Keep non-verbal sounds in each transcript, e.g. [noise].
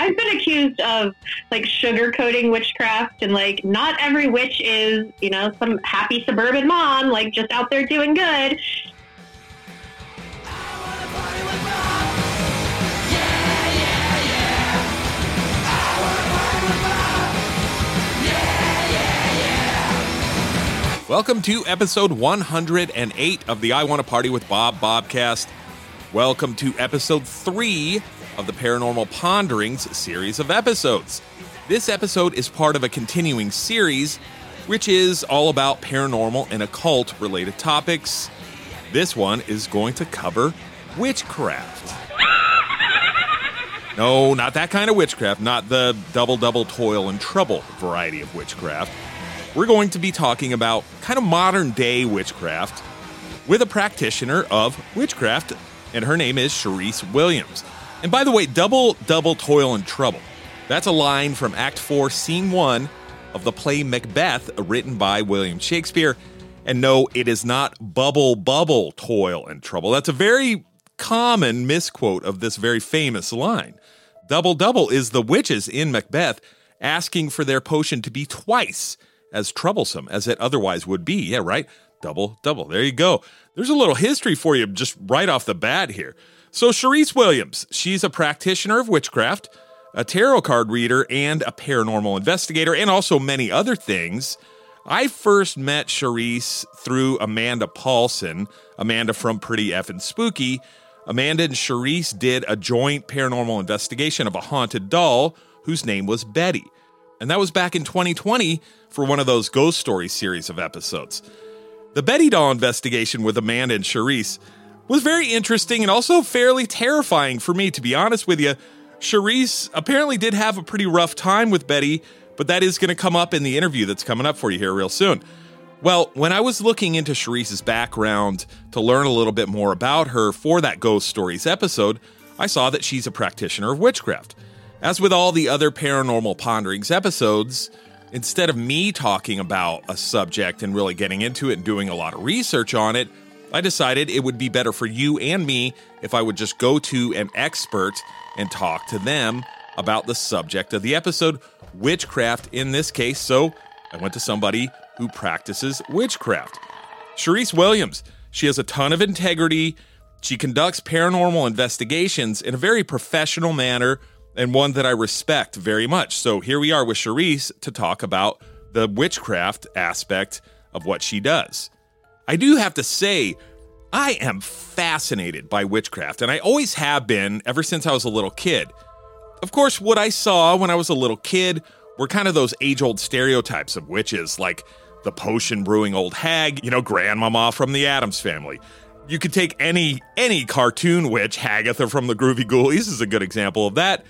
I've been accused of like sugarcoating witchcraft and like not every witch is, you know, some happy suburban mom like just out there doing good. Welcome to episode 108 of the I Want to Party with Bob Bobcast. Welcome to episode 3 of the Paranormal Ponderings series of episodes. This episode is part of a continuing series, which is all about paranormal and occult related topics. This one is going to cover witchcraft. No, not that kind of witchcraft, not the double, double toil and trouble variety of witchcraft. We're going to be talking about kind of modern day witchcraft with a practitioner of witchcraft, and her name is Charise Williams. And by the way, double, double toil and trouble. That's a line from Act 4, Scene 1 of the play Macbeth, written by William Shakespeare. And no, it is not bubble, bubble, toil and trouble. That's a very common misquote of this very famous line. Double, double is the witches in Macbeth asking for their potion to be twice as troublesome as it otherwise would be. Yeah, right? Double, double. There you go. There's a little history for you just right off the bat here. So, Charise Williams, she's a practitioner of witchcraft, a tarot card reader, and a paranormal investigator, and also many other things. I first met Charise through Amanda Paulson, Amanda from Pretty Effin' Spooky. Amanda and Charise did a joint paranormal investigation of a haunted doll whose name was Betty. And that was back in 2020 for one of those ghost story series of episodes. The Betty doll investigation with Amanda and Charise was very interesting and also fairly terrifying for me, to be honest with you. Charise apparently did have a pretty rough time with Betty, but that is going to come up in the interview that's coming up for you here real soon. Well, when I was looking into Charise's background to learn a little bit more about her for that Ghost Stories episode, I saw that she's a practitioner of witchcraft. As with all the other Paranormal Ponderings episodes, instead of me talking about a subject and really getting into it and doing a lot of research on it, I decided it would be better for you and me if I would just go to an expert and talk to them about the subject of the episode, witchcraft in this case. So I went to somebody who practices witchcraft. Charise Williams, she has a ton of integrity. She conducts paranormal investigations in a very professional manner and one that I respect very much. So here we are with Charise to talk about the witchcraft aspect of what she does. I do have to say, I am fascinated by witchcraft, and I always have been ever since I was a little kid. Of course, what I saw when I was a little kid were kind of those age old stereotypes of witches, like the potion brewing old hag, you know, grandmama from the Addams family. You could take any any cartoon witch, Hagatha from the Groovie Goolies is a good example of that.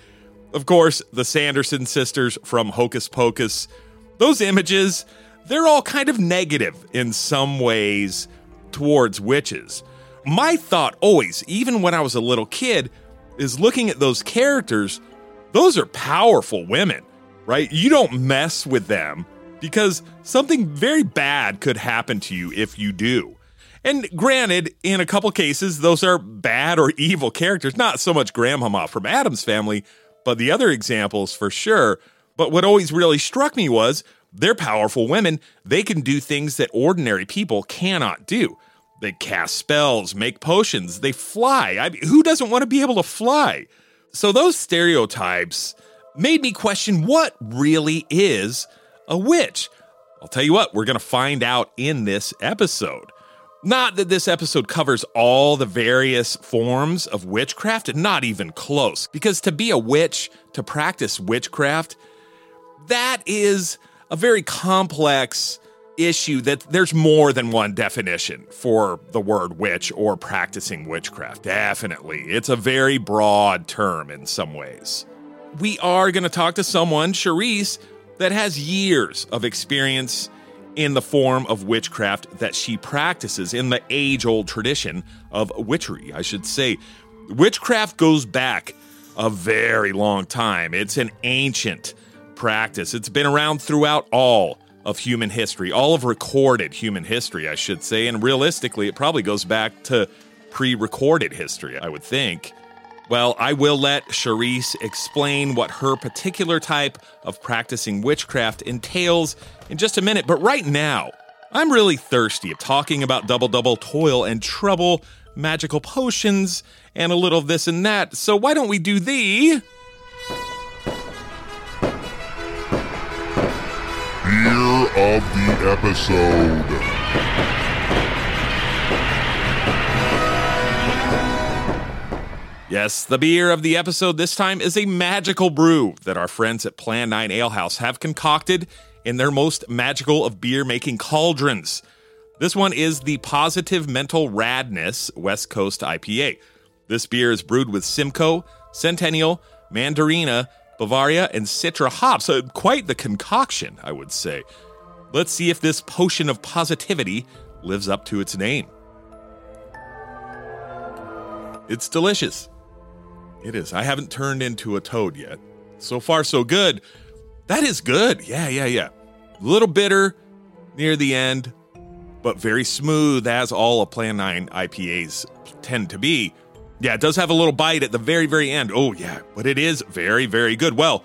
Of course, the Sanderson sisters from Hocus Pocus. Those images, they're all kind of negative in some ways towards witches. My thought always, even when I was a little kid, is looking at those characters, those are powerful women, right? You don't mess with them because something very bad could happen to you if you do. And granted, in a couple cases, those are bad or [laughs] evil characters, not so much Grandmama from Addams family, but the other examples for sure. But what always really struck me was they're powerful women. They can do things that ordinary people cannot do. They cast spells, make potions, they fly. I mean, who doesn't want to be able to fly? So those stereotypes made me question what really is a witch. I'll tell you what, we're going to find out in this episode. Not that this episode covers all the various forms of witchcraft, not even close, because to be a witch, to practice witchcraft, that is a very complex issue that there's more than one definition for the word witch or practicing witchcraft. Definitely. It's a very broad term in some ways. We are going to talk to someone, Charise, that has years of experience in the form of witchcraft that she practices in the age old tradition of witchery, I should say. Witchcraft goes back a very long time. It's an ancient practice. It's been around throughout all of human history, all of recorded human history, I should say. And realistically, it probably goes back to pre recorded history, I would think. Well, I will let Charisse explain what her particular type of practicing witchcraft entails in just a minute. But right now, I'm really thirsty of talking about double double toil and trouble, magical potions, and a little of this and that. So why don't we do the Beer of the episode. Yes, the beer of the episode this time is a magical brew that our friends at Plan 9 Ale House have concocted in their most magical of beer making cauldrons. This one is the Positive Mental Radness West Coast IPA. This beer is brewed with Simcoe, Centennial, Mandarina, Bavaria, and Citra hops. So quite the concoction, I would say. Let's see if this potion of positivity lives up to its name. It's delicious. It is. I haven't turned into a toad yet. So far, so good. That is good. Yeah, yeah, yeah. A little bitter near the end, but very smooth, as all of Plan 9 IPAs tend to be. Yeah, it does have a little bite at the very, very end. Oh, yeah, but it is very, very good. Well,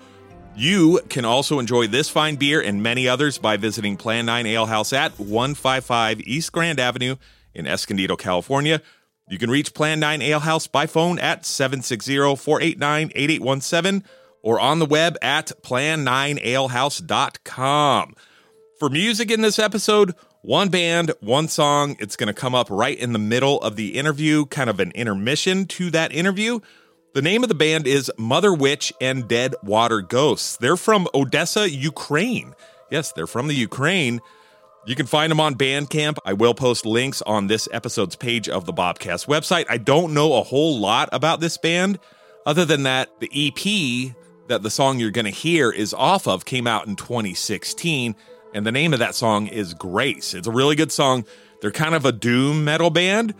you can also enjoy this fine beer and many others by visiting Plan 9 Ale House at 155 East Grand Avenue in Escondido, California. You can reach Plan 9 Ale House by phone at 760 489 8817 or on the web at plan9alehouse.com. For music in this episode, one band, one song. It's going to come up right in the middle of the interview, kind of an intermission to that interview. The name of the band is Mother Witch and Dead Water Ghosts. They're from Odessa, Ukraine. Yes, they're from the Ukraine. You can find them on Bandcamp. I will post links on this episode's page of the Bobcast website. I don't know a whole lot about this band, other than that the EP that the song you're going to hear is off of came out in 2016, and the name of that song is Grace. It's a really good song. They're kind of a doom metal band.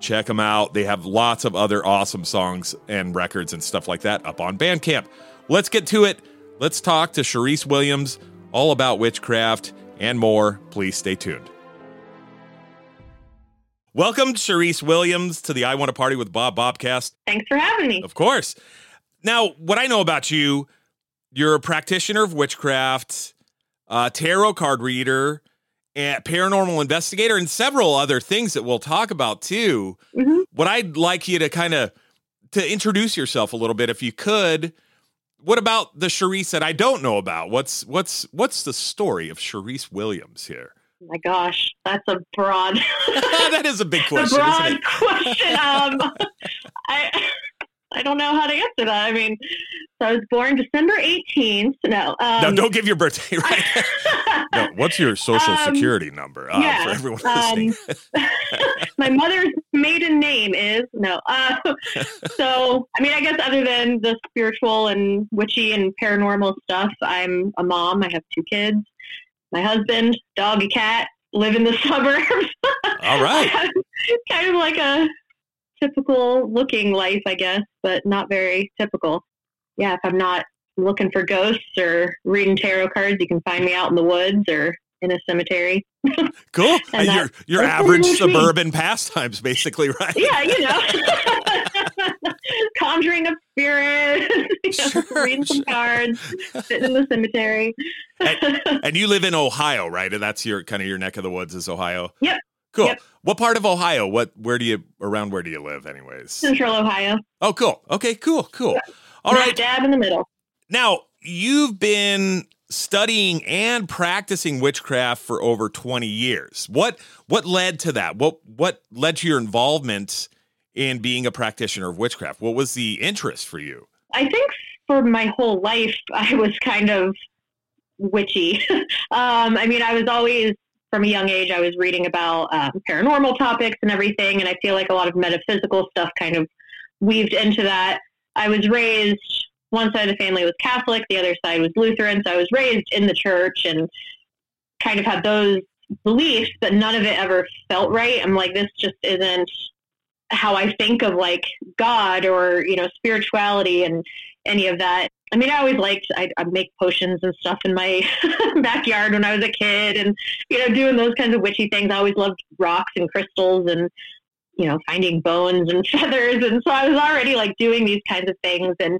Check them out. They have lots of other awesome songs and records and stuff like that up on Bandcamp. Let's get to it. Let's talk to Charisse Williams all about witchcraft and more. Please stay tuned. Welcome, Charisse Williams, to the I Want to Party with Bob Bobcast. Thanks for having me. Of course. Now, what I know about you, you're a practitioner of witchcraft, a tarot card reader, and paranormal investigator, and several other things that we'll talk about too. Mhm. What I'd like you to kind of to introduce yourself a little bit, if you could. What about the Charisse that I don't know about? What's what's what's the story of Charisse Williams here? Oh my gosh, that's a broad, [laughs] that is a big [laughs] question. a broad question. Um, [laughs] I I don't know how to answer that. I mean, so I was born December 18th. No, um, no, don't give your birthday [laughs] right. [laughs] no, what's your social Um, security number uh, yeah, for everyone um, [laughs] my mother's maiden name is no. Uh, so I mean, I guess other than the spiritual and witchy and paranormal stuff, I'm a mom. I have two kids. My husband, dog, and cat live in the suburbs. All right. kind of like a typical looking life, I guess, but not very typical. Yeah, if I'm not looking for ghosts or reading tarot cards, you can find me out in the woods or in a cemetery. [laughs] Cool. And your your average much me. suburban pastimes, basically, [laughs] right? yeah, you know, [laughs] conjuring of spirits, you know, Sure, reading some sure. cards, sitting in the cemetery. And you live in Ohio, right? And that's your kind of your neck of the woods is Ohio. Yep. Cool. Yep. What part of Ohio? What where do you around where do you live anyways? Central Ohio. Oh, cool. Okay, cool, cool. All Smack right. dab in the middle. Now, you've been studying and practicing witchcraft for over 20 years. What what led to that? What what led to your involvement in being a practitioner of witchcraft? What was the interest for you? I think for my whole life, I was kind of witchy. [laughs] um, I mean, I was always, from a young age, I was reading about um, paranormal topics and everything, and I feel like a lot of metaphysical stuff kind of weaved into that. I was raised, one side of the family was Catholic, the other side was Lutheran, so I was raised in the church and kind of had those beliefs, but none of it ever felt right. I'm like, this just isn't how I think of like God or, you know, spirituality and any of that. I mean, I always liked, I'd, I'd make potions and stuff in my [laughs] backyard when I was a kid and, you know, doing those kinds of witchy things. I always loved rocks and crystals and you know, finding bones and [laughs] feathers. And so I was already like doing these kinds of things. And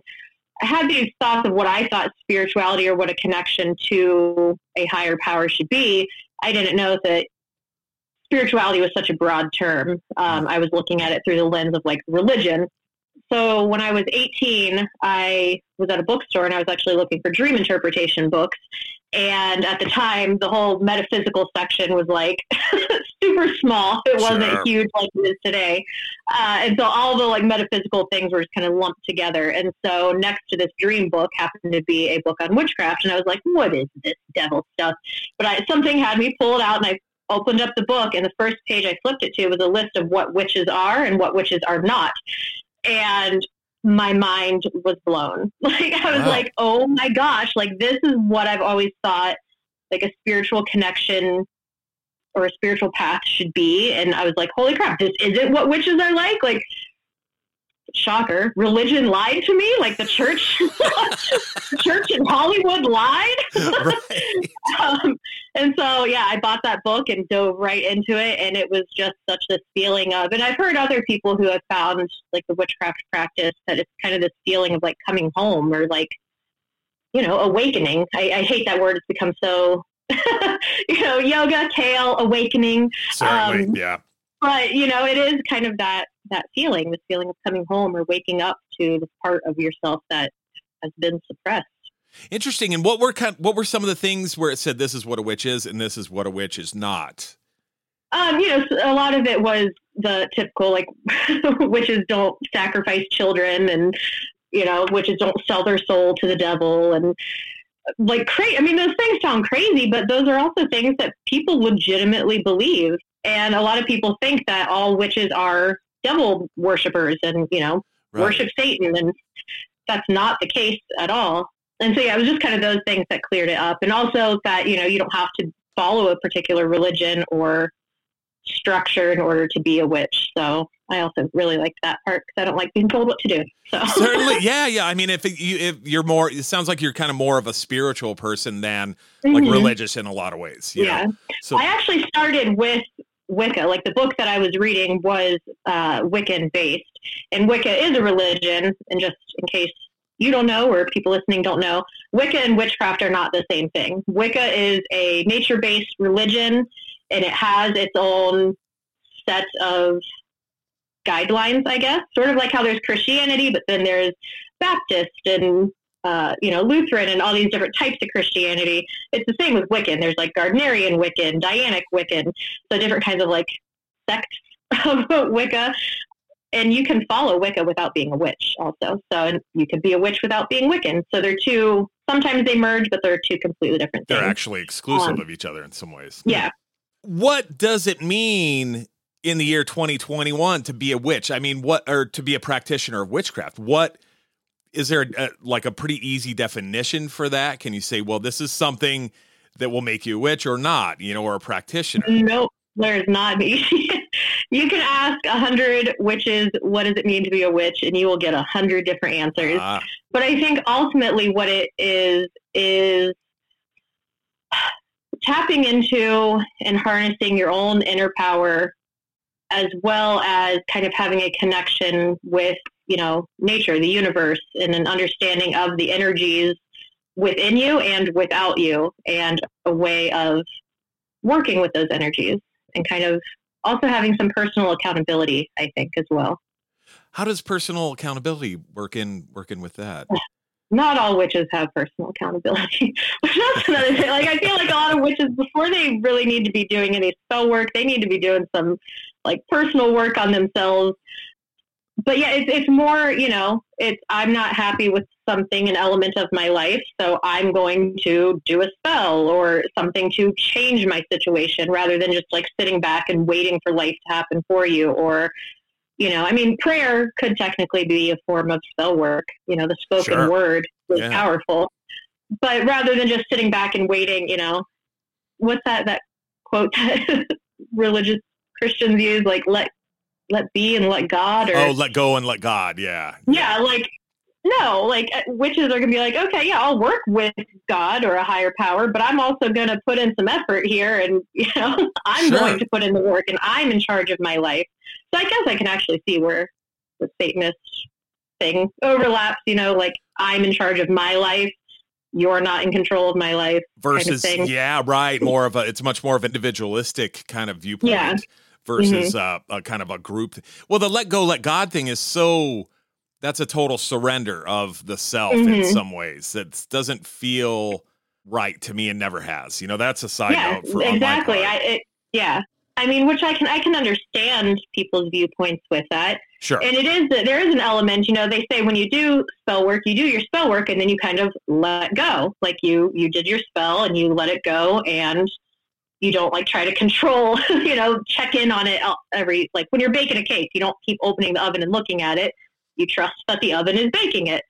I had these thoughts of what I thought spirituality or what a connection to a higher power should be. I didn't know that spirituality was such a broad term. Um, I was looking at it through the lens of like religion. So when I was 18, I was at a bookstore and I was actually looking for dream interpretation books. And at the time, the whole metaphysical section was like [laughs] super small. It wasn't Sure. huge like it is today. Uh, and so all the like metaphysical things were just kind of lumped together. And so next to this dream book happened to be a book on witchcraft. And I was like, what is this devil stuff? But I, something had me pull it out and I opened up the book. And the first page I flipped it to was a list of what witches are and what witches are not. And my mind was blown. [laughs] Like I was Wow. like, oh my gosh, like this is what I've always thought like a spiritual connection or a spiritual path should be. And I was like, holy crap, this isn't what witches are like. Like shocker, religion lied to me. Like the church, [laughs] the church in Hollywood lied. [laughs] right. [laughs] um, and so yeah i bought that book and dove right into it and it was just such this feeling of and i've heard other people who have found like the witchcraft practice that it's kind of this feeling of like coming home or like you know awakening i, I hate that word it's become so you know yoga kale awakening Certainly. Um, yeah. but you know it is kind of that that feeling this feeling of coming home or waking up to this part of yourself that has been suppressed Interesting. And what were kind what were some of the things where it said this is what a witch is and this is what a witch is not? Um, you know, a lot of it was the typical like [laughs] witches don't sacrifice children, and you know, witches don't sell their soul to the devil, and like crazy. I mean, those things sound crazy, but those are also things that people legitimately believe. And a lot of people think that all witches are devil worshippers, and you know, Right. worship Satan, and that's not the case at all. And so, yeah, it was just kind of those things that cleared it up, and also that you know you don't have to follow a particular religion or structure in order to be a witch. So I also really like that part because I don't like being told what to do. So Certainly, [laughs] yeah, yeah. I mean, if it, you if you're more, it sounds like you're kind of more of a spiritual person than like Mhm. religious in a lot of ways. you know? yeah. So I actually started with Wicca. Like the book that I was reading was uh, Wiccan based, and Wicca is a religion. And just in case you don't know, or people listening don't know, Wicca and witchcraft are not the same thing. Wicca is a nature based religion, and it has its own set of guidelines, I guess. Sort of like how there's Christianity, but then there's Baptist and uh, you know Lutheran and all these different types of Christianity it's the same with Wiccan. There's like Gardnerian Wiccan, Dianic Wiccan, so different kinds of like sects [laughs] of Wicca. And you can follow Wicca without being a witch, also. So and you could be a witch without being Wiccan. So they're two. Sometimes they merge, but they're two completely different they're things. actually exclusive Um, of each other in some ways. yeah. What does it mean in the year 2021 to be a witch? I mean, what or to be a practitioner of witchcraft? What is there a, like a pretty easy definition for that? Can you say, well, this is something that will make you a witch or not, you know, or a practitioner? Nope, there's not. [laughs] you can ask a hundred witches, what does it mean to be a witch, and you will get a hundred different answers. Ah, But I think ultimately what it is is tapping into and harnessing your own inner power as well as kind of having a connection with, you know, nature, the universe, and an understanding of the energies within you and without you, and a way of working with those energies and kind of also having some personal accountability, I think, as well. how does personal accountability work in working with that? [laughs] not all witches have personal accountability. [laughs] That's another thing. Like I feel like a lot of witches before they really need to be doing any spell work, they need to be doing some like personal work on themselves. But yeah, it's it's more, you know, it's I'm not happy with something, an element of my life, so I'm going to do a spell or something to change my situation rather than just like sitting back and waiting for life to happen for you or you know, I mean, prayer could technically be a form of spell work. You know, the spoken Sure. word is Yeah. powerful. But rather than just sitting back and waiting, you know, what's that that quote [laughs] that religious Christians use, like let let be and let God, or Oh, let go and let God. Yeah. yeah, like no, like uh, witches are gonna be like, okay, yeah, I'll work with God or a higher power, but I'm also gonna put in some effort here, and [laughs] you know, I'm Sure. going to put in the work, and I'm in charge of my life. So I guess I can actually see where the Satanist thing overlaps. You know, like I'm in charge of my life. You're not in control of my life. versus kind of yeah right more of a it's much more of an individualistic kind of viewpoint Yeah. Versus uh, a kind of a group well the let go let god thing is so that's a total surrender of the self in Mhm. some ways that doesn't feel right to me and never has you know that's a side yeah, note for exactly. I, it, yeah. I mean, which I can I can understand people's viewpoints with that. sure And it is there is an element, you know, they say when you do spell work, you do your spell work and then you kind of let go. Like you you did your spell and you let it go and you don't like try to control, [laughs] you know, check in on it uh, every like when you're baking a cake, you don't keep opening the oven and looking at it. You trust that the oven is baking it.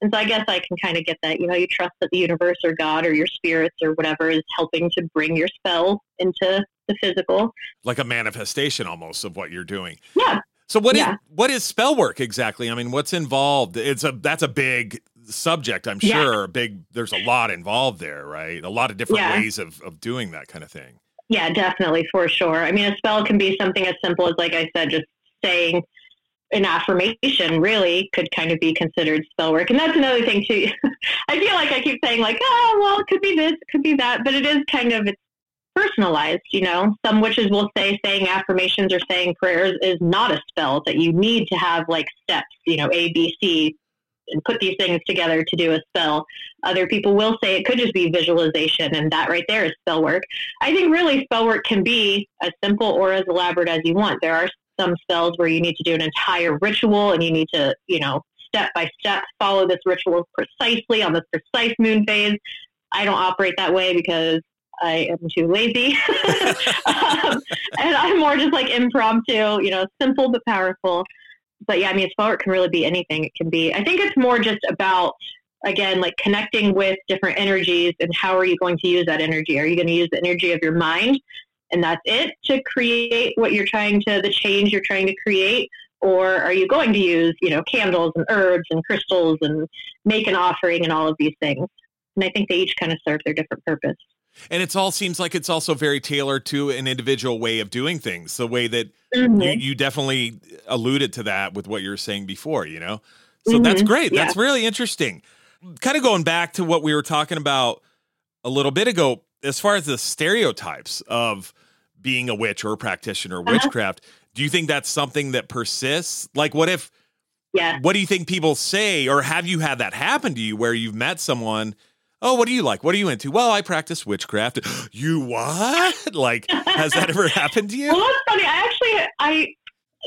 And so I guess I can kind of get that, you know, you trust that the universe or God or your spirits or whatever is helping to bring your spell into the physical. like a manifestation almost of what you're doing Yeah. so what is Yeah. what is spell work exactly i mean what's involved it's a that's a big subject i'm Yeah. sure a big there's a lot involved there right a lot of different Yeah. ways of, of doing that kind of thing Yeah, definitely, for sure. I mean, a spell can be something as simple as, like I said, just saying an affirmation really could kind of be considered spell work. And that's another thing, too. [laughs] I feel like I keep saying, like, oh, well, it could be this, it could be that, but it is kind of, it's personalized, you know. Some witches will say saying affirmations or saying prayers is not a spell, that you need to have, like, steps, you know, A, B, C, and put these things together to do a spell. Other people will say it could just be visualization, and that right there is spell work. I think really spell work can be as simple or as elaborate as you want. There are some spells where you need to do an entire ritual and you need to, you know, step by step follow this ritual precisely on this precise moon phase. I don't operate that way because I am too lazy. [laughs] [laughs] um, and I'm more just like impromptu, you know, simple but powerful. But yeah, I mean, spell work can really be anything. It can be, I think it's more just about, again, like connecting with different energies and how are you going to use that energy? Are you going to use the energy of your mind? And that's it to create what you're trying to, the change you're trying to create? Or are you going to use, you know, candles and herbs and crystals and make an offering and all of these things? And I think they each kind of serve their different purpose. And it's all seems like it's also very tailored to an individual way of doing things the way that Mhm. you, you definitely alluded to that with what you were saying before you know so that's Mhm. great Yeah. that's really interesting kind of going back to what we were talking about a little bit ago as far as the stereotypes of being a witch or a practitioner of Uh-huh. witchcraft do you think that's something that persists like what if Yeah. what do you think people say or have you had that happen to you where you've met someone oh what do you like what are you into well i practice witchcraft [gasps] you what [laughs] like has that ever happened to you Well, that's funny. I actually, I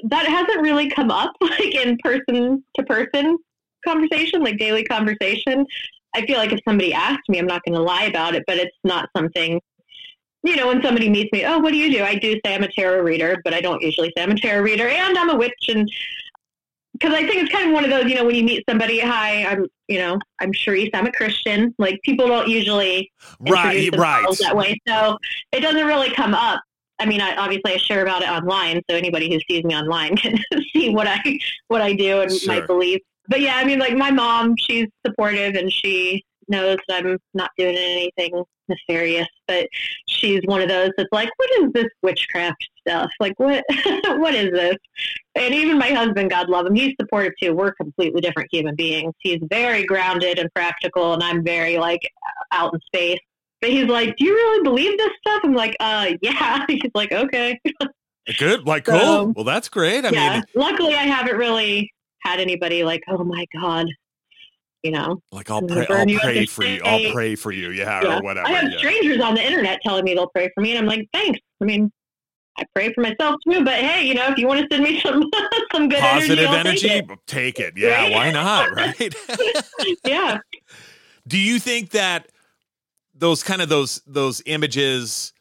that hasn't really come up [laughs] like in person to person conversation, like daily conversation. I feel like if somebody asked me, I'm not going to lie about it, but it's not something. You know, when somebody meets me, oh, what do you do? I do say I'm a tarot reader, but I don't usually say I'm a tarot reader, and I'm a witch, and because I think it's kind of one of those, you know, when you meet somebody, hi, I'm, you know, I'm Sharice, I'm a Christian. Like people don't usually right right that way. So it doesn't really come up. I mean, I, obviously, I share about it online, so anybody who sees me online [laughs] can see what I what I do and my beliefs. But yeah, I mean, like my mom, she's supportive and she knows that I'm not doing anything nefarious. But she's one of those that's like, "What is this witchcraft stuff? Like, what [laughs] what is this?" And even my husband, God love him, he's supportive too. We're completely different human beings. He's very grounded and practical, and I'm very like out in space. But he's like, "Do you really believe this stuff?" I'm like, "Uh, yeah." [laughs] He's like, "Okay." good like cool well that's great i yeah. mean Luckily, I haven't really had anybody like, "Oh my god," you know. like i'll pray i'll pray for you i'll pray for you yeah, Yeah. or whatever I have yeah. strangers on the internet telling me they'll pray for me, and I'm like, "Thanks." I mean, I pray for myself too, but hey, you know, if you want to send me [laughs] some some good positive energy, energy, I'll take it yeah Right? why not [laughs] right [laughs] yeah. do you think that those kind of those those images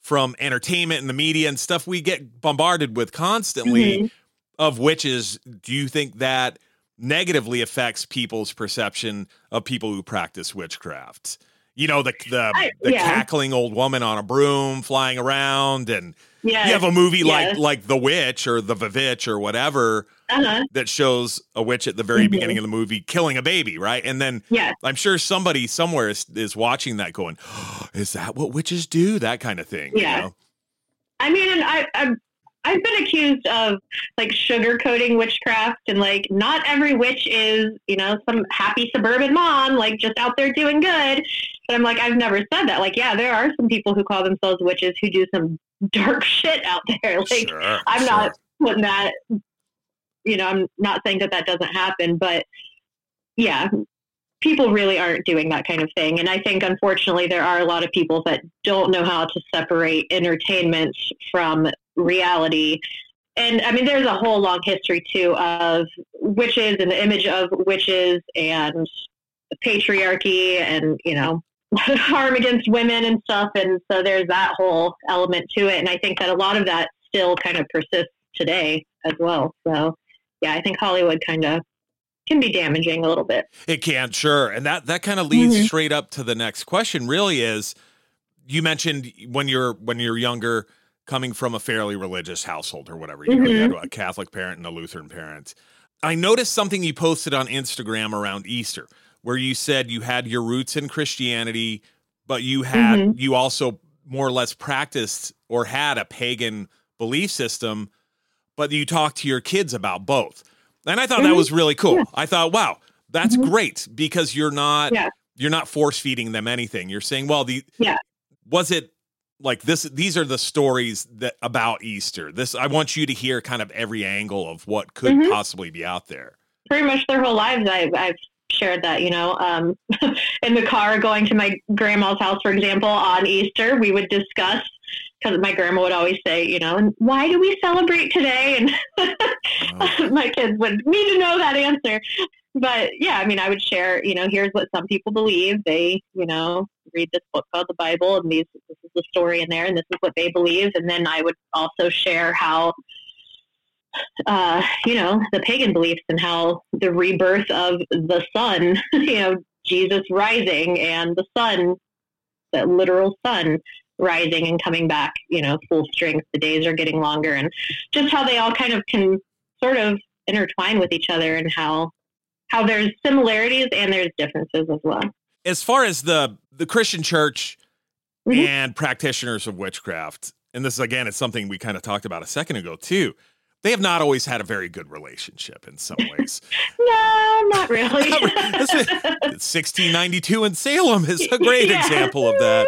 from entertainment and the media and stuff we get bombarded with constantly Mhm. of witches do you think that negatively affects people's perception of people who practice witchcraft you know the the, I- the yeah. cackling old woman on a broom flying around and Yeah. you have a movie like yes. like the witch or the vivitch or whatever uh-huh. that shows a witch at the very Mhm. beginning of the movie killing a baby right and then Yeah. I'm sure somebody somewhere is, is watching that going, [gasps] is that what witches do? That kind of thing. you Yeah. know? I mean, and I, I, I've been accused of like sugarcoating witchcraft and like not every witch is, you know, some happy suburban mom like just out there doing good. But I'm like, I've never said that. Like, yeah, there are some people who call themselves witches who do some [laughs] dark shit out there. Like, Sure, I'm sure. not putting that, you know, I'm not saying that that doesn't happen, but yeah, people really aren't doing that kind of thing. And I think, unfortunately, there are a lot of people that don't know how to separate entertainment from reality. And I mean, there's a whole long history too of witches and the image of witches and patriarchy and, you know, [laughs] harm against women and stuff. And so there's that whole element to it. And I think that a lot of that still kind of persists today as well. So, yeah, I think Hollywood kind of can be damaging a little bit. It can, sure. And that that kind of leads Mhm. straight up to the next question really is you mentioned when you're when you're younger coming from a fairly religious household or whatever. You, know, you had a Catholic parent and a Lutheran parent. I noticed something you posted on Instagram around Easter where you said you had your roots in Christianity, but you had you also more or less practiced or had a pagan belief system, but you talked to your kids about both. And I thought that Mhm. was really cool. Yeah. I thought, wow, that's Mhm. great because you're not Yeah. you're not force feeding them anything. You're saying, well, the Yeah. was it like this these are the stories that about Easter. This I want you to hear kind of every angle of what could Mhm. possibly be out there. pretty much their whole lives I've, I've shared that you know um, [laughs] in the car going to my grandma's house for example on easter we would discuss because my grandma would always say you know and why do we celebrate today? And Oh. [laughs] my kids would need to know that answer. But yeah i mean i would share you know here's what some people believe. They you know read this book called the bible and these this is the story in there and this is what they believe. And then i would also share how uh, you know, the pagan beliefs and how the rebirth of the sun, [laughs] you know, Jesus rising and the sun, the literal sun rising and coming back, you know, full strength. The days are getting longer and just how they all kind of can sort of intertwine with each other and how how there's similarities and there's differences as well. As far as the the Christian church Mhm. and practitioners of witchcraft, and this again is something we kind of talked about a second ago too. They have not always had a very good relationship in some [laughs] ways. No, not really. [laughs] 1692 in Salem is a great Yeah. example of that.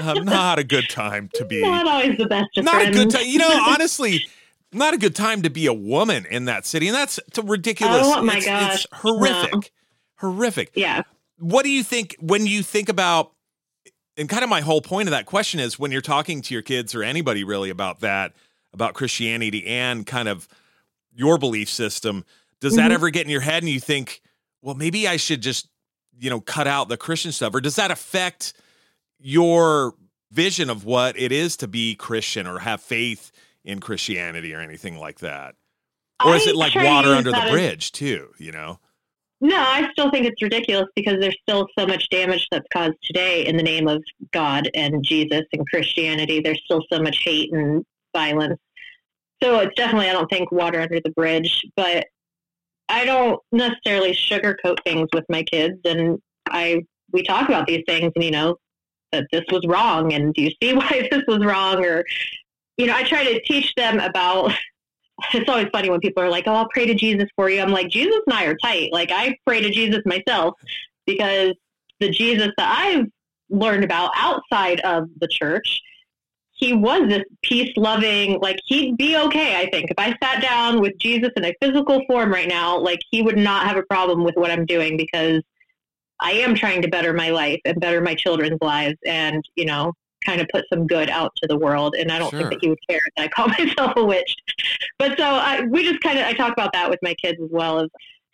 Um, not a good time to be. not always the best of Not a good time. You know, [laughs] honestly, not a good time to be a woman in that city, and that's ridiculous. Oh, my it's, gosh. it's horrific, No. horrific. yeah. What do you think when you think about? And kind of my whole point of that question is when you're talking to your kids or anybody really about that, about Christianity and kind of your belief system, does that Mhm. ever get in your head and you think, well, maybe I should just, you know, cut out the Christian stuff? Or does that affect your vision of what it is to be Christian or have faith in Christianity or anything like that? Or is it like water under the that bridge too, you know? No, I still think it's ridiculous because there's still so much damage that's caused today in the name of God and Jesus and Christianity. There's still so much hate and violence. So it's definitely, I don't think, water under the bridge. But I don't necessarily sugarcoat things with my kids, and I we talk about these things, and you know that this was wrong, and do you see [laughs] why this was wrong, or you know, I try to teach them about [laughs] it's always funny when people are like, "Oh, I'll pray to Jesus for you." I'm like, Jesus and I are tight. Like I pray to Jesus myself because the Jesus that I've learned about outside of the church, he was this peace-loving. Like he'd be okay. I think if I sat down with Jesus in a physical form right now, like he would not have a problem with what I'm doing because I am trying to better my life and better my children's lives, and you know, kind of put some good out to the world. And I don't Sure. think that he would care that I call [laughs] myself a witch. But so I, we just kind of I talk about that with my kids as well as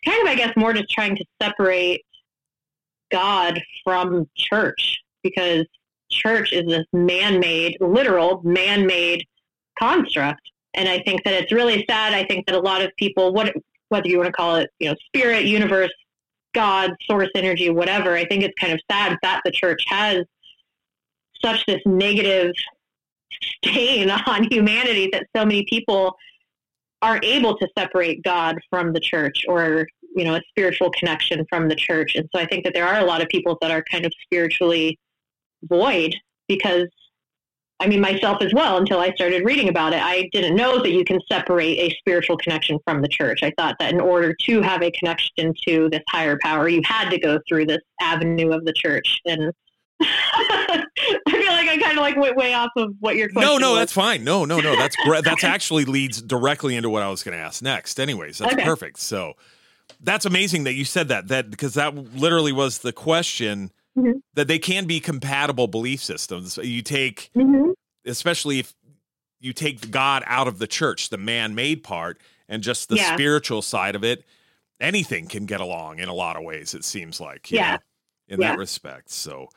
kind of I guess more just trying to separate God from church because church is this man-made, literal man-made construct. And I think that it's really sad. I think that a lot of people, what whether you want to call it, you know, spirit, universe, God, source energy, whatever, I think it's kind of sad that the church has such this negative stain [laughs] on humanity that so many people aren't able to separate God from the church or you know a spiritual connection from the church and so I think that there are a lot of people that are kind of spiritually void because I mean, myself as well, until I started reading about it. I didn't know that you can separate a spiritual connection from the church. I thought that in order to have a connection to this higher power, you had to go through this avenue of the church. And [laughs] I feel like I kind of like went way off of what your question. No, no, was. that's fine. No, no, no, that's great. That's [laughs] actually leads directly into what I was going to ask next. Anyways, that's Okay. perfect. So that's amazing that you said that. That because that literally was the question Mhm. that they can be compatible belief systems. You take, Mhm. especially if you take God out of the church, the man-made part, and just the Yeah. spiritual side of it. Anything can get along in a lot of ways. It seems like, Yeah. know, in Yeah. that respect. So.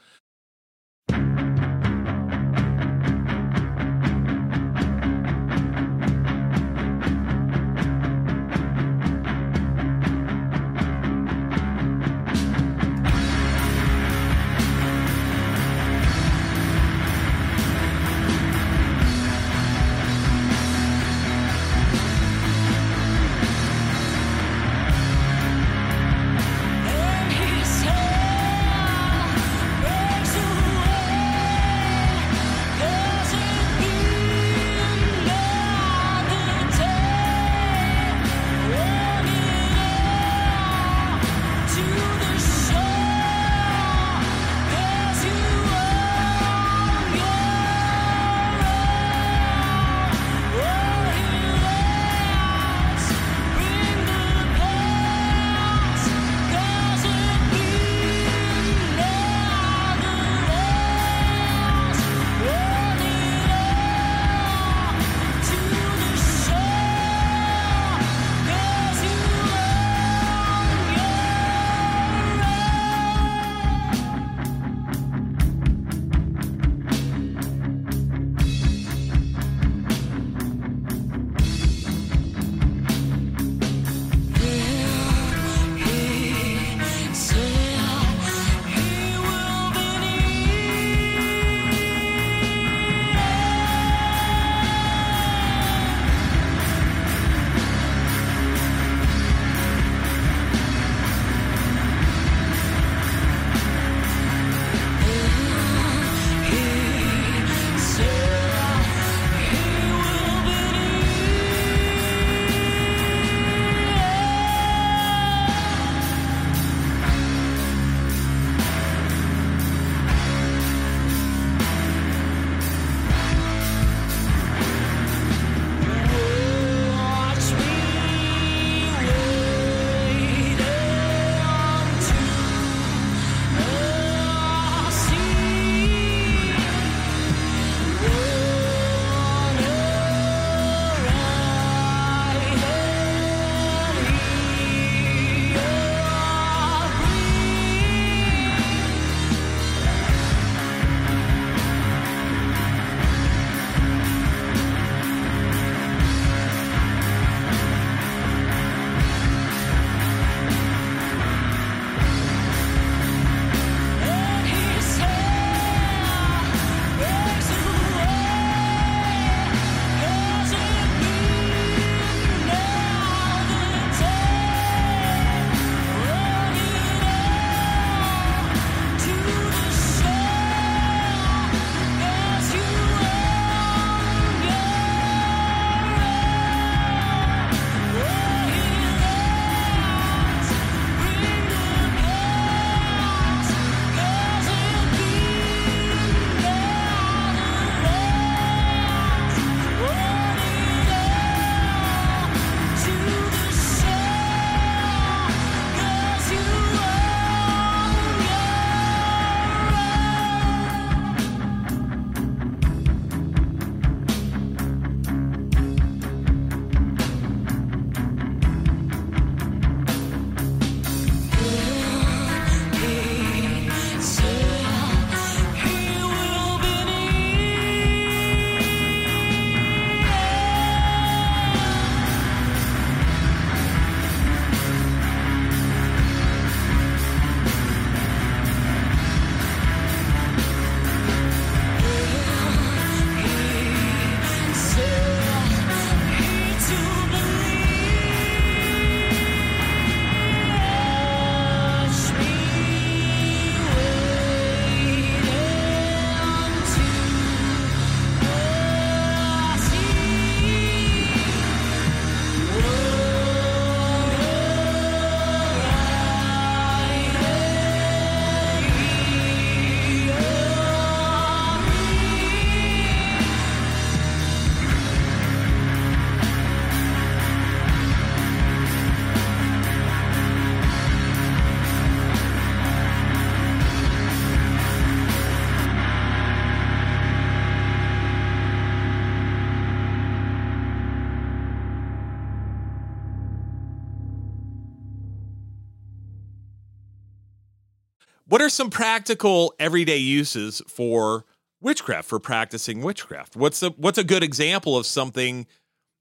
Are some practical everyday uses for witchcraft for practicing witchcraft? What's a what's a good example of something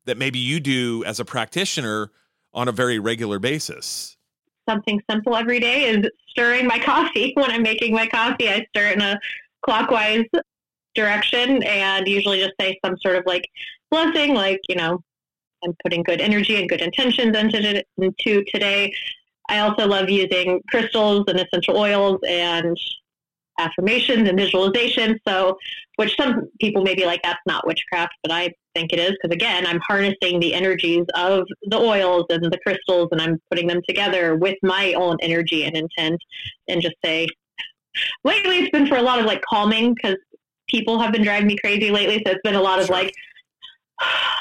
that maybe you do as a practitioner on a very regular basis? Something simple every day is stirring my [laughs] coffee. When I'm making my coffee, I stir it in a clockwise direction and usually just say some sort of like blessing, like, you know, I'm putting good energy and good intentions into, into today. I also love using crystals and essential oils and affirmations and visualization. So, which some people may be like, that's not witchcraft, but I think it is because, again, I'm harnessing the energies of the oils and the crystals and I'm putting them together with my own energy and intent and just say, lately it's been for a lot of like calming because people have been driving me crazy lately. So, it's been a lot of sure. like,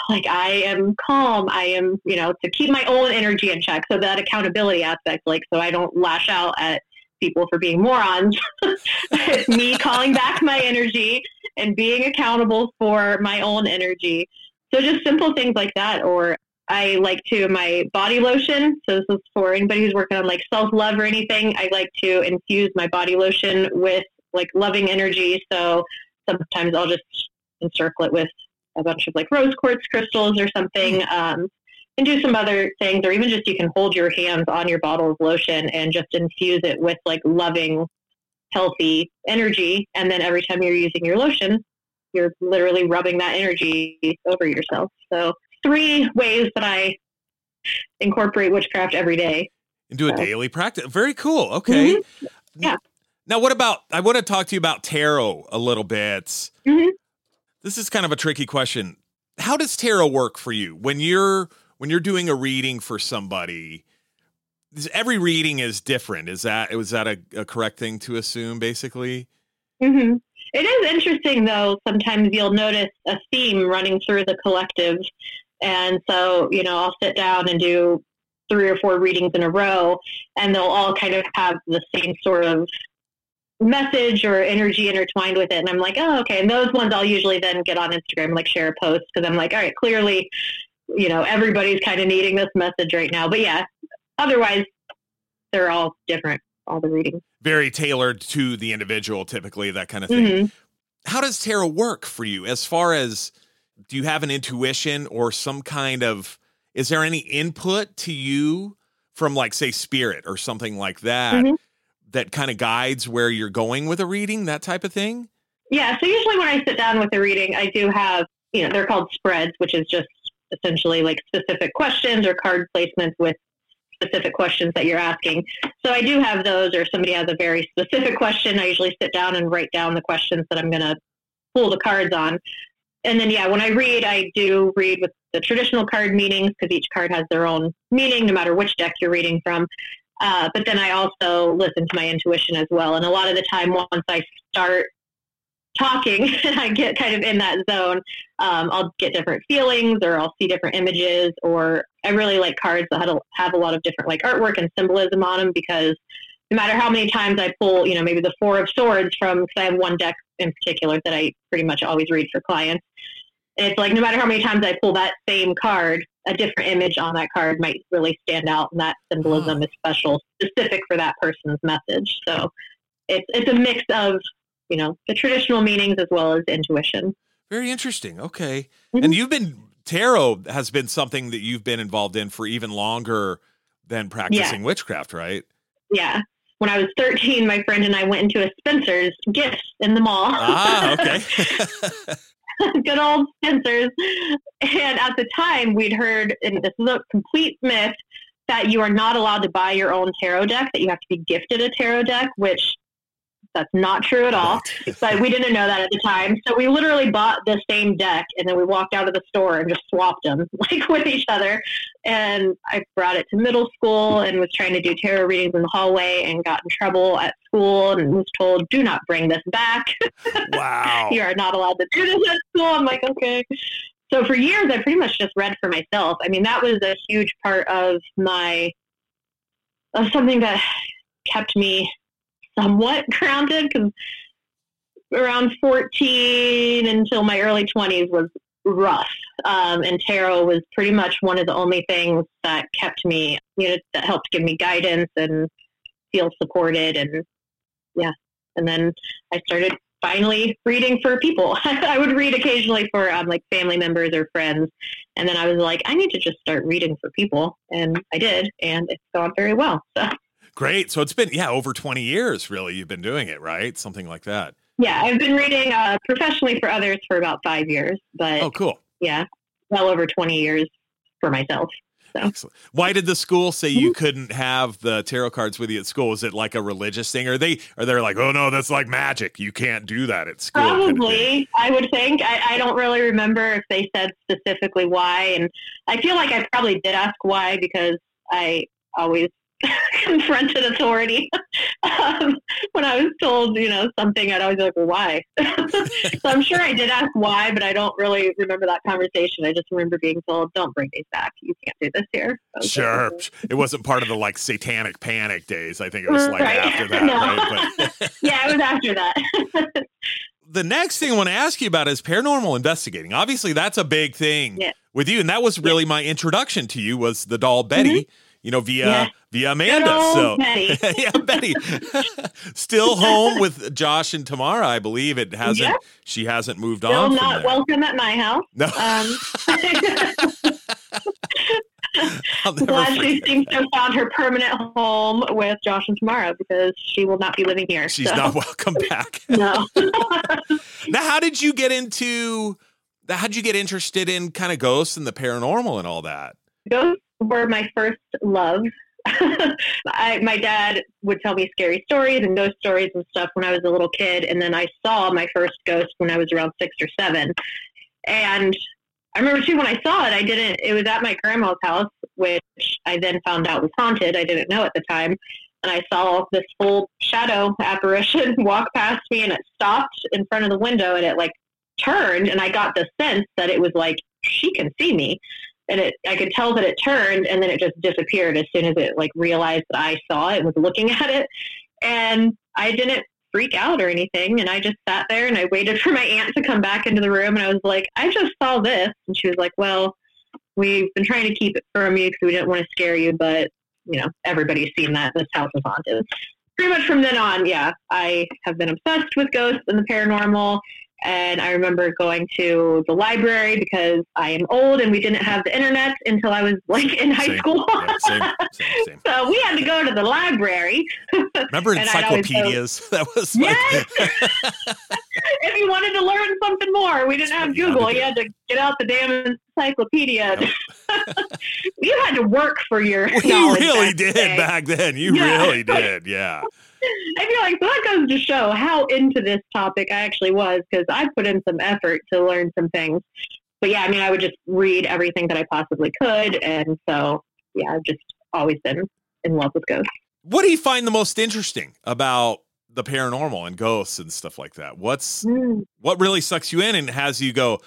like I am calm. I am, you know, to keep my own energy in check. So that accountability aspect, like, so I don't lash out at people for being morons. it's [laughs] me calling back my energy and being accountable for my own energy. So just simple things like that. Or I like to my body lotion. So this is for anybody who's working on like self love or anything. I like to infuse my body lotion with like loving energy. So sometimes I'll just encircle it with a bunch of like rose quartz crystals or something. Um, and do some other things, or even just you can hold your hands on your bottle of lotion and just infuse it with like loving, healthy energy. And then every time you're using your lotion, you're literally rubbing that energy over yourself. So, three ways that I incorporate witchcraft every day. Into a so. daily practice. Very cool. Okay. Mm-hmm. Yeah. Now, what about? I want to talk to you about tarot a little bit. Mm-hmm. This is kind of a tricky question. How does tarot work for you when you're when you're doing a reading for somebody? Every reading is different. Is that was that a, a correct thing to assume? Basically. Mm-hmm. It is interesting, though. Sometimes you'll notice a theme running through the collective, and so you know I'll sit down and do three or four readings in a row, and they'll all kind of have the same sort of message or energy intertwined with it. And I'm like, oh, okay. And those ones I'll usually then get on Instagram, like share a post because I'm like, all right, clearly, you know, everybody's kind of needing this message right now. But yeah, otherwise, they're all different, all the readings. Very tailored to the individual, typically, that kind of thing. Mm-hmm. How does tarot work for you as far as do you have an intuition or some kind of, is there any input to you from, like, say, spirit or something like that? Mm-hmm that kind of guides where you're going with a reading, that type of thing? Yeah. So usually when I sit down with a reading, I do have, you know, they're called spreads, which is just essentially like specific questions or card placements with specific questions that you're asking. So I do have those, or somebody has a very specific question. I usually sit down and write down the questions that I'm going to pull the cards on. And then, yeah, when I read, I do read with the traditional card meanings because each card has their own meaning, no matter which deck you're reading from. Uh, but then I also listen to my intuition as well. And a lot of the time, once I start talking and [laughs] I get kind of in that zone, um, I'll get different feelings or I'll see different images. Or I really like cards that have a lot of different like artwork and symbolism on them because no matter how many times I pull, you know, maybe the Four of Swords from, because I have one deck in particular that I pretty much always read for clients. It's like no matter how many times I pull that same card, a different image on that card might really stand out, and that symbolism oh. is special, specific for that person's message. So it's it's a mix of you know the traditional meanings as well as intuition. Very interesting. Okay, mm-hmm. and you've been tarot has been something that you've been involved in for even longer than practicing yeah. witchcraft, right? Yeah. When I was 13, my friend and I went into a Spencer's gifts in the mall. Ah, okay. [laughs] [laughs] [laughs] good old Spencer's. And at the time, we'd heard, and this is a complete myth, that you are not allowed to buy your own tarot deck, that you have to be gifted a tarot deck, which that's not true at all. but we didn't know that at the time. So we literally bought the same deck and then we walked out of the store and just swapped them [laughs] like with each other. And I brought it to middle school and was trying to do tarot readings in the hallway and got in trouble at school and was told, do not bring this back. [laughs] Wow. you are not allowed to do this at school. I'm like, okay. So for years, I pretty much just read for myself. I mean, that was a huge part of my, of something that kept me somewhat [laughs] grounded because around 14 until my early 20s was rough. Um, and tarot was pretty much one of the only things that kept me, you know, that helped give me guidance and feel supported and yeah. And then I started finally reading for people. [laughs] I would read occasionally for um, like family members or friends. And then I was like, I need to just start reading for people. And I did. And it's gone very well. So. Great. So it's been, yeah, over 20 years, really. You've been doing it, right? Something like that. Yeah. I've been reading uh, professionally for others for about five years. But oh, cool. Yeah. Well over 20 years for myself. So. Excellent. Why did the school say you mm-hmm. couldn't have the tarot cards with you at school? Is it like a religious thing? Are they are they like, oh no, that's like magic. You can't do that at school. Probably, I would think. I, I don't really remember if they said specifically why, and I feel like I probably did ask why because I always [laughs] confronted authority. [laughs] um, when I was told, you know, something, I'd always be like, well, why? [laughs] so I'm sure I did ask why, but I don't really remember that conversation. I just remember being told, don't bring these back. You can't do this here. Sure. Like, it wasn't part of the like satanic panic days. I think it was like right. after that. no. right? But yeah, it was after that. the next thing I want to ask you about is paranormal investigating. Obviously, that's a big thing yeah. with you, and that was really yeah. my introduction to you was the doll Betty. Mm-hmm you know, via yeah. via Amanda. So Betty. [laughs] yeah, Betty. [laughs] Still home with Josh and Tamara, I believe. It hasn't yep. she hasn't moved Still on. not welcome at my house. No. Um, [laughs] I'm glad she seems to have found her permanent home with Josh and Tamara because she will not be living here. She's so. not welcome back. no. now, how did you get into? How did you get interested in kind of ghosts and the paranormal and all that? Ghosts were my first love. [laughs] I, my dad would tell me scary stories and ghost stories and stuff when I was a little kid, and then I saw my first ghost when I was around six or seven. And I remember too when I saw it, I didn't. It was at my grandma's house, which I then found out was haunted. I didn't know at the time, and I saw this full shadow apparition [laughs] walk past me, and it stopped in front of the window, and it like turned, and I got the sense that it was like she can see me and it I could tell that it turned and then it just disappeared as soon as it like realized that I saw it was looking [laughs] at it and I didn't freak out or anything and I just sat there and I waited [laughs] for my aunt to come back into the room and I was like I just saw this and she was like well we've been trying to keep it from you because we didn't want to scare you but you know everybody's seen that. This house is haunted. Pretty much from then on yeah I have been obsessed with ghosts and the paranormal and I remember going to the library because I am old and we didn't have the internet until I was [laughs] like in high same. school. yeah, same, [laughs] same, same. So we had to go to the library. [laughs] Remember encyclopedias? That was like... yes. if you wanted to learn something more, we didn't have Google. You had to get out the damn encyclopedia. You had to work for your. Well, you really did back then. You yeah. really did. Yeah. [laughs] I feel like so that goes to show how into this topic I actually was because I put in some effort to learn some things. But yeah, I mean, I would just read everything that I possibly could, and so yeah, I've just always been in love with ghosts. What do you find the most interesting about the paranormal and ghosts and stuff like that? What's mm. what really sucks you in and has you go,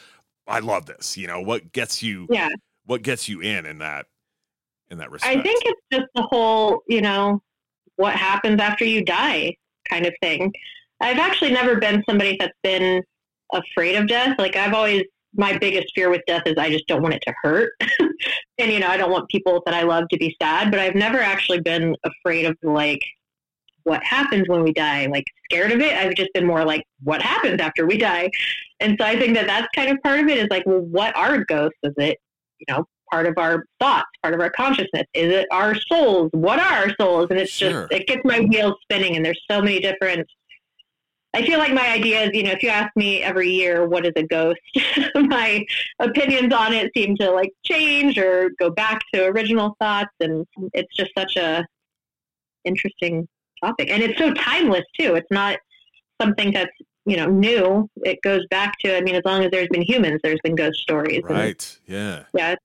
I love this. You know, what gets you? Yeah. What gets you in in that in that respect? I think it's just the whole, you know, what happens after you die kind of thing. I've actually never been somebody that's been afraid of death. Like I've always my biggest fear with death is I just don't want it to hurt. [laughs] and you know, I don't want people that I love to be sad, but I've never actually been afraid of like what happens when we die, like scared of it. I've just been more like what happens after we die. And so I think that that's kind of part of it is like, well, what are ghosts? Is it, you know, part of our thoughts, part of our consciousness? Is it our souls? What are our souls? And it's sure. just, it gets my wheels spinning. And there's so many different, I feel like my ideas, you know, if you ask me every year, what is a ghost? [laughs] my opinions on it seem to like change or go back to original thoughts. And it's just such a interesting topic. And it's so timeless too. It's not something that's you know new it goes back to i mean as long as there's been humans there's been ghost stories right and, yeah yeah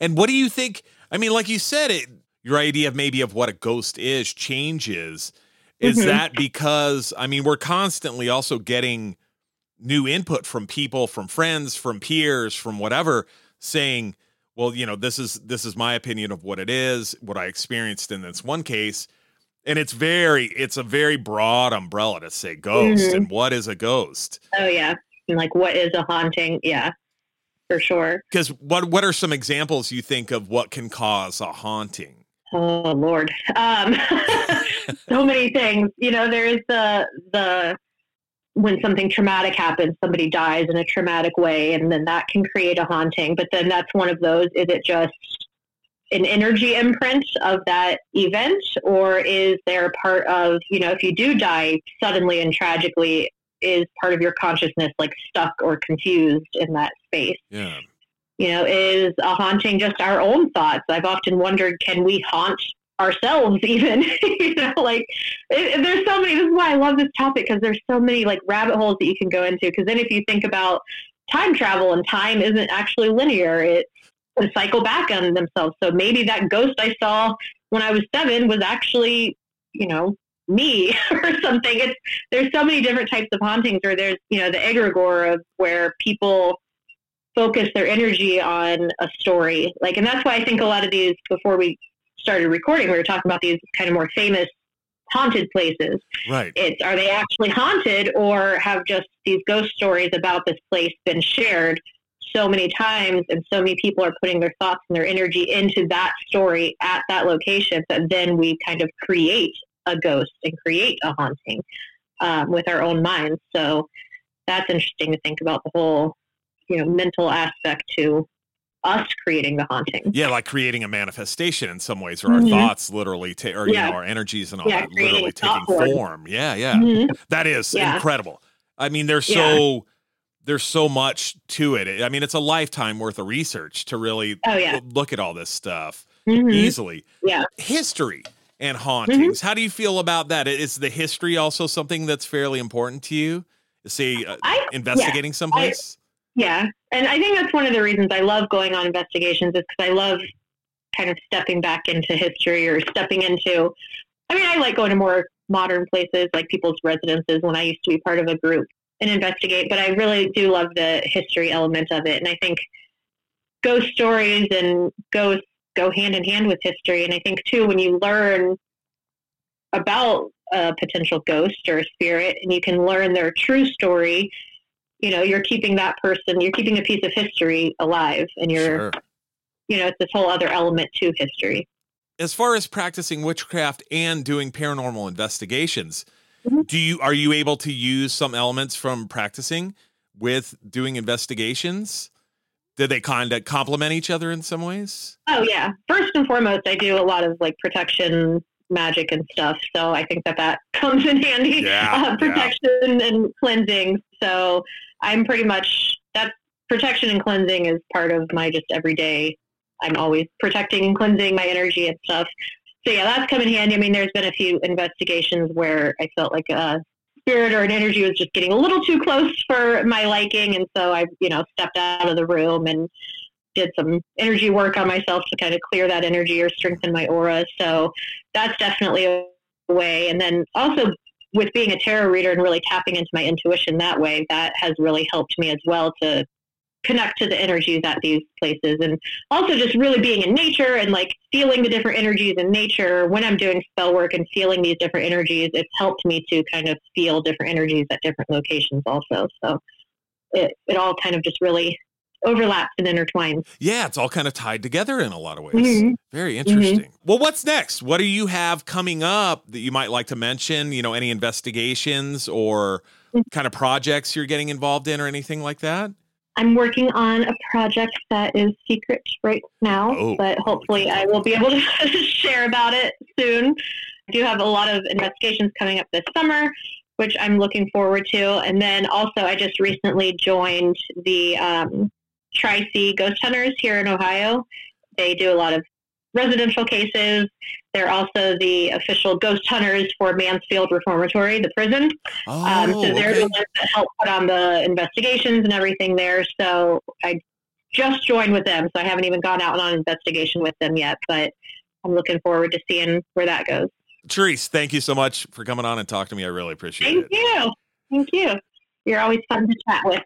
and what do you think? I mean, like you said, it your idea of maybe of what a ghost is changes. Is mm-hmm. that because I mean we're constantly also getting new input from people, from friends, from peers, from whatever, saying, well, you know, this is this is my opinion of what it is, what I experienced in this one case. And it's very it's a very broad umbrella to say ghost mm-hmm. and what is a ghost. Oh yeah. And like what is a haunting? Yeah for sure. Because what what are some examples you think of what can cause a haunting? Oh Lord, um, [laughs] so many things. You know, there's the the when something traumatic happens, somebody dies in a traumatic way, and then that can create a haunting. But then that's one of those. Is it just an energy imprint of that event, or is there a part of you know if you do die suddenly and tragically, is part of your consciousness like stuck or confused in that space? Yeah. You know, is a haunting just our own thoughts? I've often wondered, can we haunt ourselves [laughs] even? you know, like it, there's so many. This is why I love this topic because there's so many like rabbit holes that you can go into. Because then if you think about time travel and time isn't actually linear, it's a cycle back on themselves. So maybe that ghost I saw when I was seven was actually, you know, me [laughs] or something. It's there's so many different types of hauntings, or there's you know the egregore of where people focus their energy on a story. Like, and that's why I think a lot of these before we started recording, we were talking about these kind of more famous haunted places. Right. It's are they actually haunted or have just these ghost stories about this place been shared so many times and so many people are putting their thoughts and their energy into that story at that location that then we kind of create a ghost and create a haunting um, with our own minds. So that's interesting to think about the whole, you know, mental aspect to us creating the haunting. Yeah, like creating a manifestation in some ways, or our Mhm. thoughts literally, ta- or you know, our energies and all Yeah, that literally taking form. form. Yeah, yeah, Mhm. that is Yeah. incredible. I mean, there's Yeah. so there's so much to it. I mean, it's a lifetime worth of research to really Oh yeah. look at all this stuff Mhm. easily. Yeah. History and Mm-hmm. hauntings. How do you feel about that? Is the history also something that's fairly important to you? Say, uh, I investigating someplace. Yeah. And I think that's one of the reasons I love going on investigations is because I love kind of stepping back into history or stepping into, I mean, I like going to more modern places like people's residences when I used to be part of a group and investigate, but I really do love the history element of it. And I think ghost stories and ghosts go hand in hand with history. And I think too, when you learn about a potential ghost or a spirit and you can learn their true story, you know, you're keeping that person, you're keeping a piece of history alive and you're, Sure. you know, it's this whole other element to history. as far as practicing witchcraft and doing paranormal investigations Mhm. do you are you able to use some elements from practicing with doing investigations did they kind of complement each other in some ways Oh yeah. First and foremost, I do a lot of like protection magic and stuff. So I think that that [laughs] comes in handy. Yeah, uh, yeah. protection and cleansing. So I'm pretty much that protection and cleansing is part of my just everyday. I'm always protecting and cleansing my energy and stuff. So yeah, that's come in handy. I mean, there's been a few investigations where I felt like a spirit or an energy was just getting a little too close for my liking, and so I, you know, stepped out of the room and did some energy work on myself to kind of clear that energy or strengthen my aura. So that's definitely a way. And then also with being a tarot reader and really tapping into my intuition that way, that has really helped me as well to connect to the energies at these places. And also just really being in nature and like feeling the different energies in nature. When I'm doing spell work and feeling these different energies, it's helped me to kind of feel different energies at different locations also. So it, it all kind of just really overlaps and intertwines. yeah it's all kind of tied together in a lot of ways. Mhm. very interesting. Well what's next? What do you have coming up that you might like to mention? You know any investigations or kind of projects you're getting involved in or anything like that I'm working on a project that is secret right now, Oh. but hopefully I will be able to [laughs] share about it soon. I do have a lot of investigations coming up this summer, which I'm looking forward to. And then also, I just recently joined the um, Tri C Ghost Hunters here in Ohio. They do a lot of residential cases. They're also the official ghost hunters for Mansfield Reformatory, the prison. oh Um, so they're okay. the ones that help put on the investigations and everything there. So I just joined with them, so I haven't even gone out on an investigation with them yet. But I'm looking forward to seeing where that goes. Cherise, thank you so much for coming on and talking to me. I really appreciate Thank it. Thank you, thank you. You're always fun to chat with.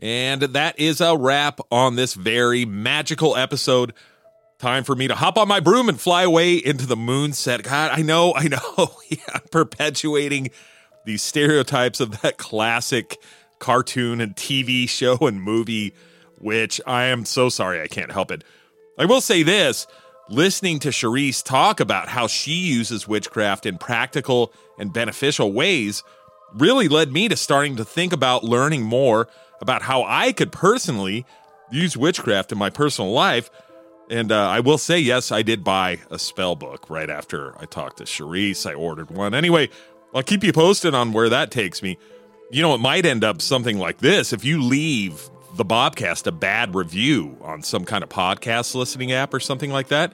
And that is a wrap on this very magical episode. Time for me to hop on my broom and fly away into the moonset. God, I know, I know. [laughs] yeah, perpetuating these stereotypes of that classic cartoon and TV show and movie, which I am so sorry I can't help it. I will say this listening to Cherise talk about how she uses witchcraft in practical and beneficial ways really led me to starting to think about learning more about how I could personally use witchcraft in my personal life. And uh, I will say, yes, I did buy a spell book right after I talked to Cherise. I ordered one. Anyway, I'll keep you posted on where that takes me. You know, it might end up something like this. If you leave the Bobcast a bad review on some kind of podcast listening app or something like that,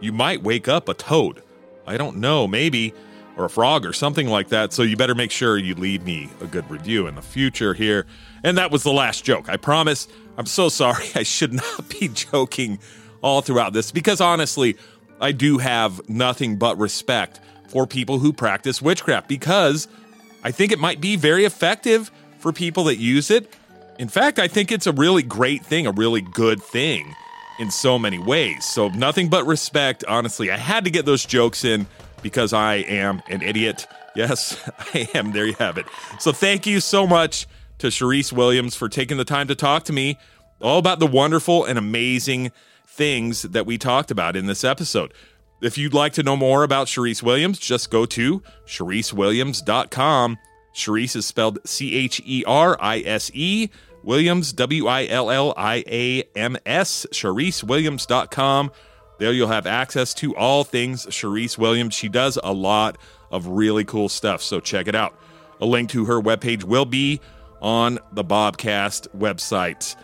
you might wake up a toad. I don't know, maybe, or a frog or something like that. So you better make sure you leave me a good review in the future here. And that was the last joke. I promise. I'm so sorry. [laughs] I should not be joking all throughout this because honestly, I do have nothing but respect for people who practice witchcraft because I think it might be very effective for people that use it in fact, I think it's a really great thing, a really good thing in so many ways. So, nothing but respect. Honestly, I had to get those jokes in because I am an idiot. [laughs] Yes, I am. There you have it. So, thank you so much to Cherise Williams for taking the time to talk to me all about the wonderful and amazing things that we talked about in this episode. If you'd like to know more about Cherise Williams, just go to CheriseWilliams.com Cherise is spelled C H E R I S E. Williams, W I L L I A M S, CheriseWilliams.com. There you'll have access to all things Cherise Williams. She does a lot of really cool stuff, so check it out. A link to her webpage will be on the Bobcast website.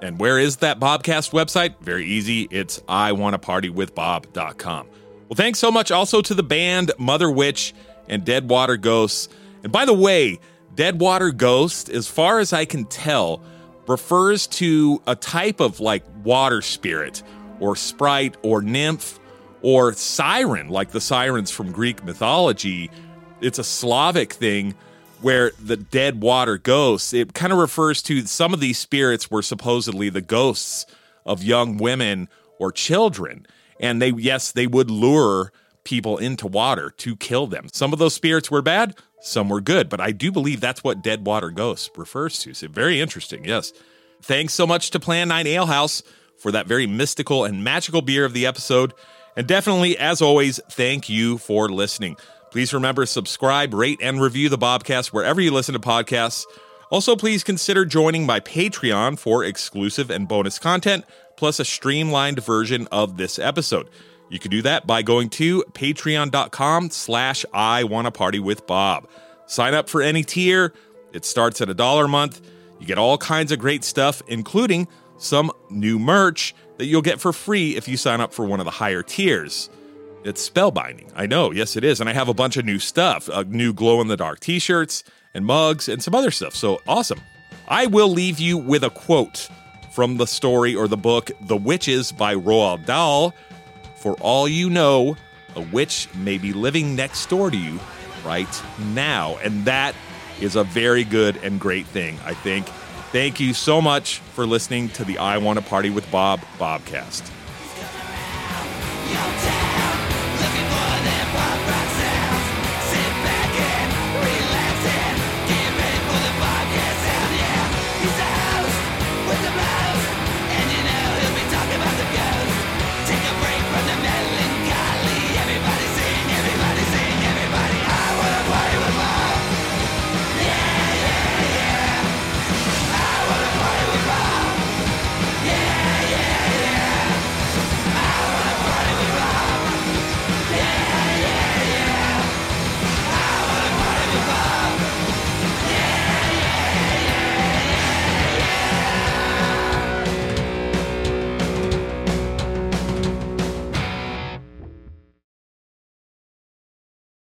And where is that Bobcast website? Very easy. It's iwannapartywithbob.com. Well, thanks so much also to the band Mother Witch and Dead Water Ghosts and by the way, Deadwater Ghost, as far as I can tell, refers to a type of like water spirit or sprite or nymph or siren, like the sirens from Greek mythology. It's a Slavic thing where the dead water ghosts, it kind of refers to some of these spirits were supposedly the ghosts of young women or children. And they, yes, they would lure people into water to kill them. Some of those spirits were bad, some were good, but I do believe that's what Dead Water ghosts refers to. So very interesting, yes. Thanks so much to Plan 9 Ale House for that very mystical and magical beer of the episode. And definitely, as always, thank you for listening. Please remember to subscribe, rate, and review the Bobcast wherever you listen to podcasts. Also, please consider joining my Patreon for exclusive and bonus content, plus a streamlined version of this episode. You can do that by going to patreon.com slash I wanna party with Bob. Sign up for any tier. It starts at a dollar a month. You get all kinds of great stuff, including some new merch that you'll get for free if you sign up for one of the higher tiers. It's spellbinding. I know, yes, it is. And I have a bunch of new stuff uh, new glow in the dark t shirts and mugs and some other stuff. So awesome. I will leave you with a quote from the story or the book The Witches by Roald Dahl for all you know, a witch may be living next door to you right now. And that is a very good and great thing, I think. Thank you so much for listening to the I Want to Party with Bob Bobcast.